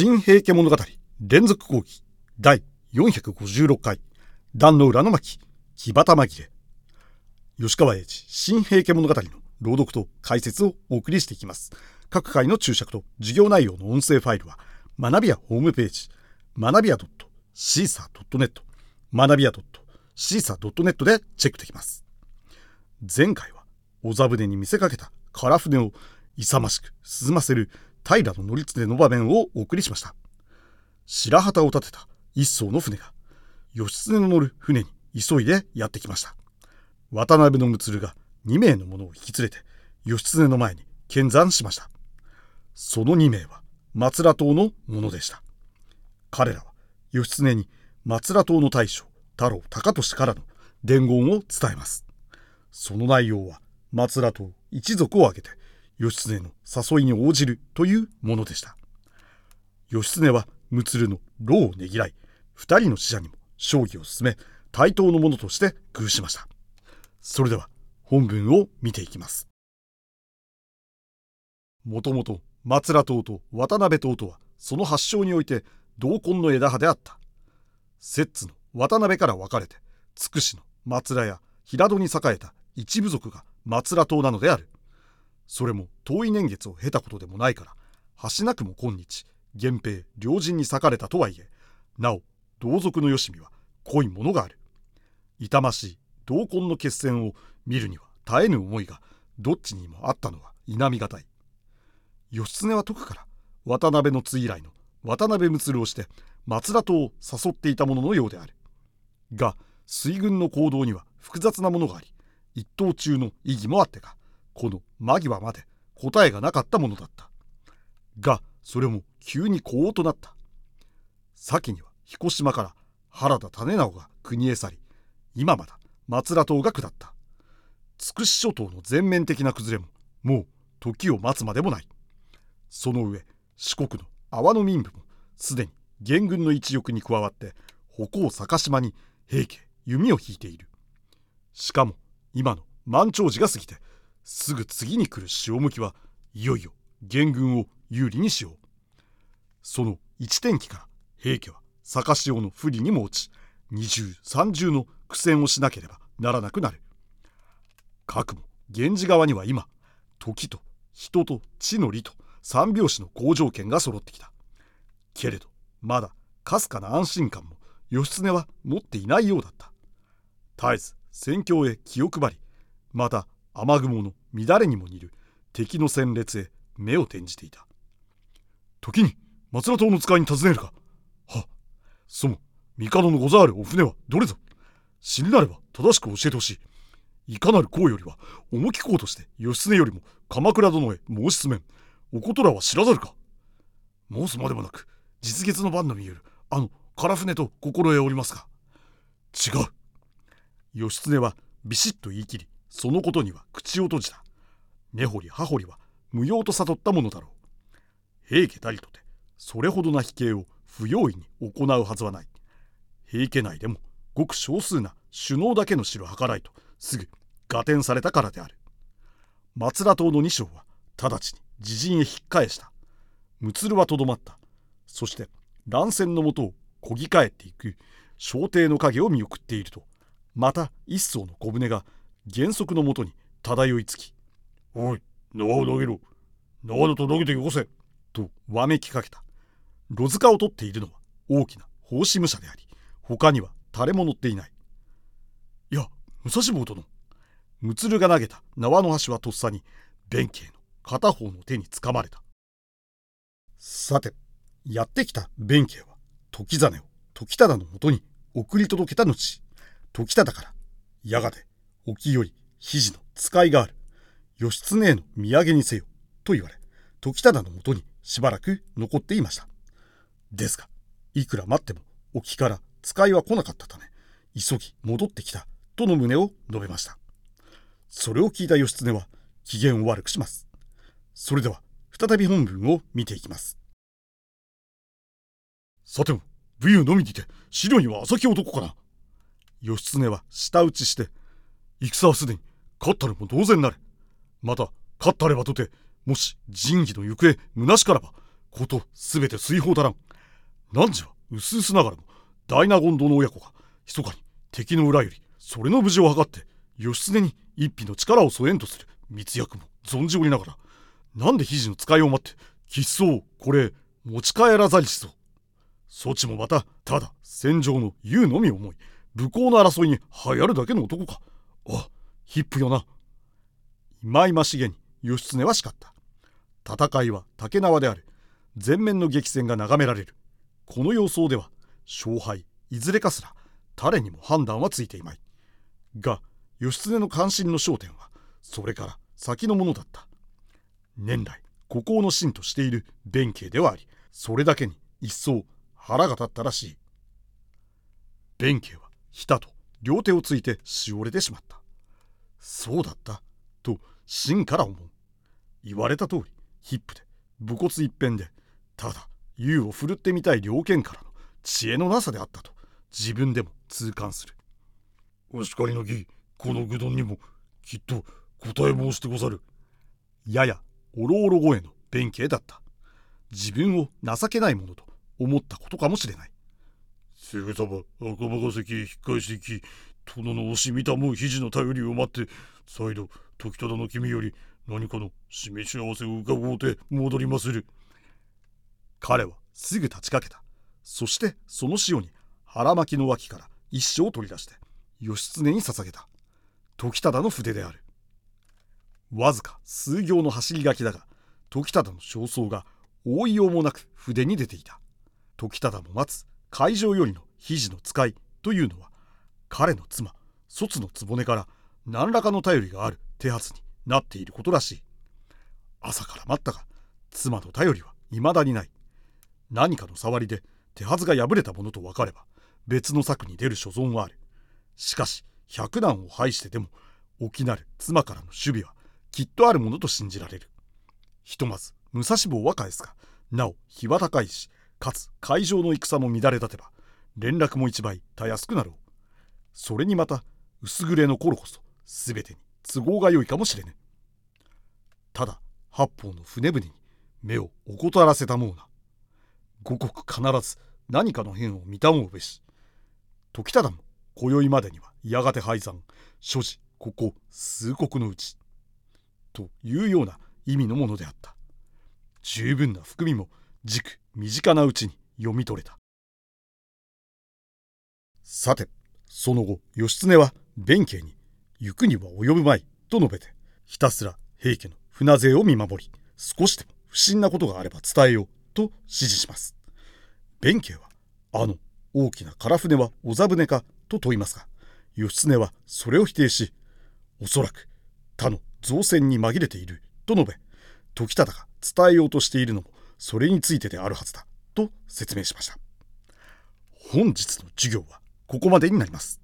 新平家物語連続講義第456回壇の裏の巻木端紛れ。吉川英治新平家物語の朗読と解説をお送りしていきます。各回の注釈と授業内容の音声ファイルは学びやホームページ学びや .caesar.net 学びや .caesar.net でチェックできます。前回は小座船に見せかけた空船を勇ましく進ませる平の乗りの場面をお送りしました。白旗を立てた一艘の船が義経の乗る船に急いでやってきました。渡辺の睦が2名の者を引き連れて義経の前に見参しました。その2名は松良党の者でした。彼らは義経に松良党の大将太郎高俊からの伝言を伝えます。その内容は松良党一族を挙げて義経の誘いに応じるというものでした。義経は睦の労をねぎらい2人の使者にも将棋を進め対等のものとして偶しました。それでは本文を見ていきます。もともと松良党と渡辺党とはその発祥において同根の枝葉であった。摂津の渡辺から分かれて筑紫の松良や平戸に栄えた一部族が松良党なのである。それも遠い年月を経たことでもないから橋なくも今日源平両人に裂かれたとはいえなお同族のよしみは濃いものがある。痛ましい同根の決戦を見るには絶えぬ思いがどっちにもあったのは否みがたい。義経は徳から渡辺の津以来の渡辺睦をして松田党を誘っていたもののようである。が水軍の行動には複雑なものがあり一党中の意義もあってかこの間際まで答えがなかったものだった。がそれも急にこうとなった。先には彦島から原田種直が国へ去り今まだ松良党が下った。筑紫諸島の全面的な崩れももう時を待つまでもない。その上四国の阿波の民部もすでに元軍の一翼に加わって鉾坂島に平家弓を引いている。しかも今の満潮時が過ぎてすぐ次に来る潮向きはいよいよ元軍を有利にしよう。その一天気から平家は坂潮の不利にも落ち二重三重の苦戦をしなければならなくなる。核も源氏側には今時と人と地の利と三拍子の好条件が揃ってきた。けれどまだかすかな安心感も義経は持っていないようだった。絶えず戦況へ気を配りまた雨雲の乱れにも似る敵の戦列へ目を転じていた。時に松田島の使いに尋ねるか。はそも帝のござるお船はどれぞ。死になれば正しく教えてほしい。いかなる功よりは重き功として義経よりも鎌倉殿へ申し進めん。おことらは知らざるか。申すまでもなく実月の番の見えるあの唐船と心得おりますが。違う。義経はビシッと言い切りそのことには口を閉じた。根掘り葉掘りは無用と悟ったものだろう。平家たりとてそれほどな飛型を不用意に行うはずはない。平家内でもごく少数な首脳だけの城計らいとすぐ合点されたからである。松田党の二将は直ちに自陣へ引っ返した。睦はとどまった。そして乱戦のもとをこぎ返っていく。小艇の影を見送っていると。また一艘の小舟が原則のもとに漂いつき「おい縄を投げろ。縄のと投げてよこせ」とわめきかけた。ロズカを取っているのは大きな奉仕武者であり他には誰も乗っていない。いや武蔵坊殿。睦が投げた縄の端はとっさに弁慶の片方の手につかまれた。さてやってきた弁慶は時実を時忠のもとに送り届けた後時忠からやがて沖より肘の使いがある。義経への土産にせよと言われ時忠のもとにしばらく残っていました。ですがいくら待っても沖から使いは来なかったため急ぎ戻ってきたとの旨を述べました。それを聞いた義経は機嫌を悪くします。それでは再び本文を見ていきます。さても武勇のみにて資料には浅き男かな。義経は舌打ちして戦はすでに勝ったるも同然なれまた勝ったればとてもし仁義の行方虚しからばことすべて水泡だらん。汝はうすうすながらも大納言殿親子が密かに敵の裏よりそれの無事を図って義経に一匹の力を添えんとする密約も存じおりながらなんで肘の使いを待って吉相これ持ち帰らざりしぞそちもまたただ戦場の言うのみ思い武功の争いに流行るだけの男か。あヒップよな。いまいましげに義経は叱った。戦いは竹縄である。前面の激戦が眺められる。この様相では勝敗いずれかすら誰にも判断はついていまい。が義経の関心の焦点はそれから先のものだった。年来孤高の臣としている弁慶ではありそれだけに一層腹が立ったらしい。弁慶はひたと両手をついてしおれてしまった。そうだったと芯から思う。言われた通りヒップで武骨一辺でただ勇を振るってみたい猟犬からの知恵のなさであったと自分でも痛感する。お叱りの儀この愚鈍にもきっと答え申してござる。ややおろおろ声の弁慶だった。自分を情けないものと思ったことかもしれない。すぐさま赤羽が関へ引っ返してき殿の押しみたも肘の頼りを待って再度時忠の君より何かの示し合わせを伺うて戻りまする。彼はすぐ立ちかけた。そしてその塩に腹巻きの脇から一生を取り出して義経に捧げた。時忠の筆である。わずか数行の走り書きだが時忠の焦燥が覆いようもなく筆に出ていた。時忠も待つ。会場よりの肘の使いというのは彼の妻卒の局から何らかの頼りがある手はずになっていることらしい。朝から待ったが妻の頼りは未だにない。何かの触りで手はずが破れたものと分かれば別の策に出る所存はある。しかし百難を排してでも起きなる妻からの守備はきっとあるものと信じられる。ひとまず武蔵坊は返すがなお日は高いしかつ海上の戦も乱れ立てば連絡も一倍たやすくなろう。それにまた薄暮れの頃こそ全てに都合が良いかもしれぬ。ただ八方の船船に目を怠らせたもうな。五国必ず何かの変を見たもうべし。時忠も今宵までにはやがて廃山。所持ここ数国のうち。というような意味のものであった。十分な含みも軸身近なうちに読み取れた。さてその後義経は弁慶に行くには及ぶまいと述べてひたすら平家の船勢を見守り少しでも不審なことがあれば伝えようと指示します。弁慶はあの大きな唐船は小座船かと問いますが義経はそれを否定しおそらく他の造船に紛れていると述べ時忠が伝えようとしているのもそれについてであるはずだ。と説明しました。本日の授業はここまでになります。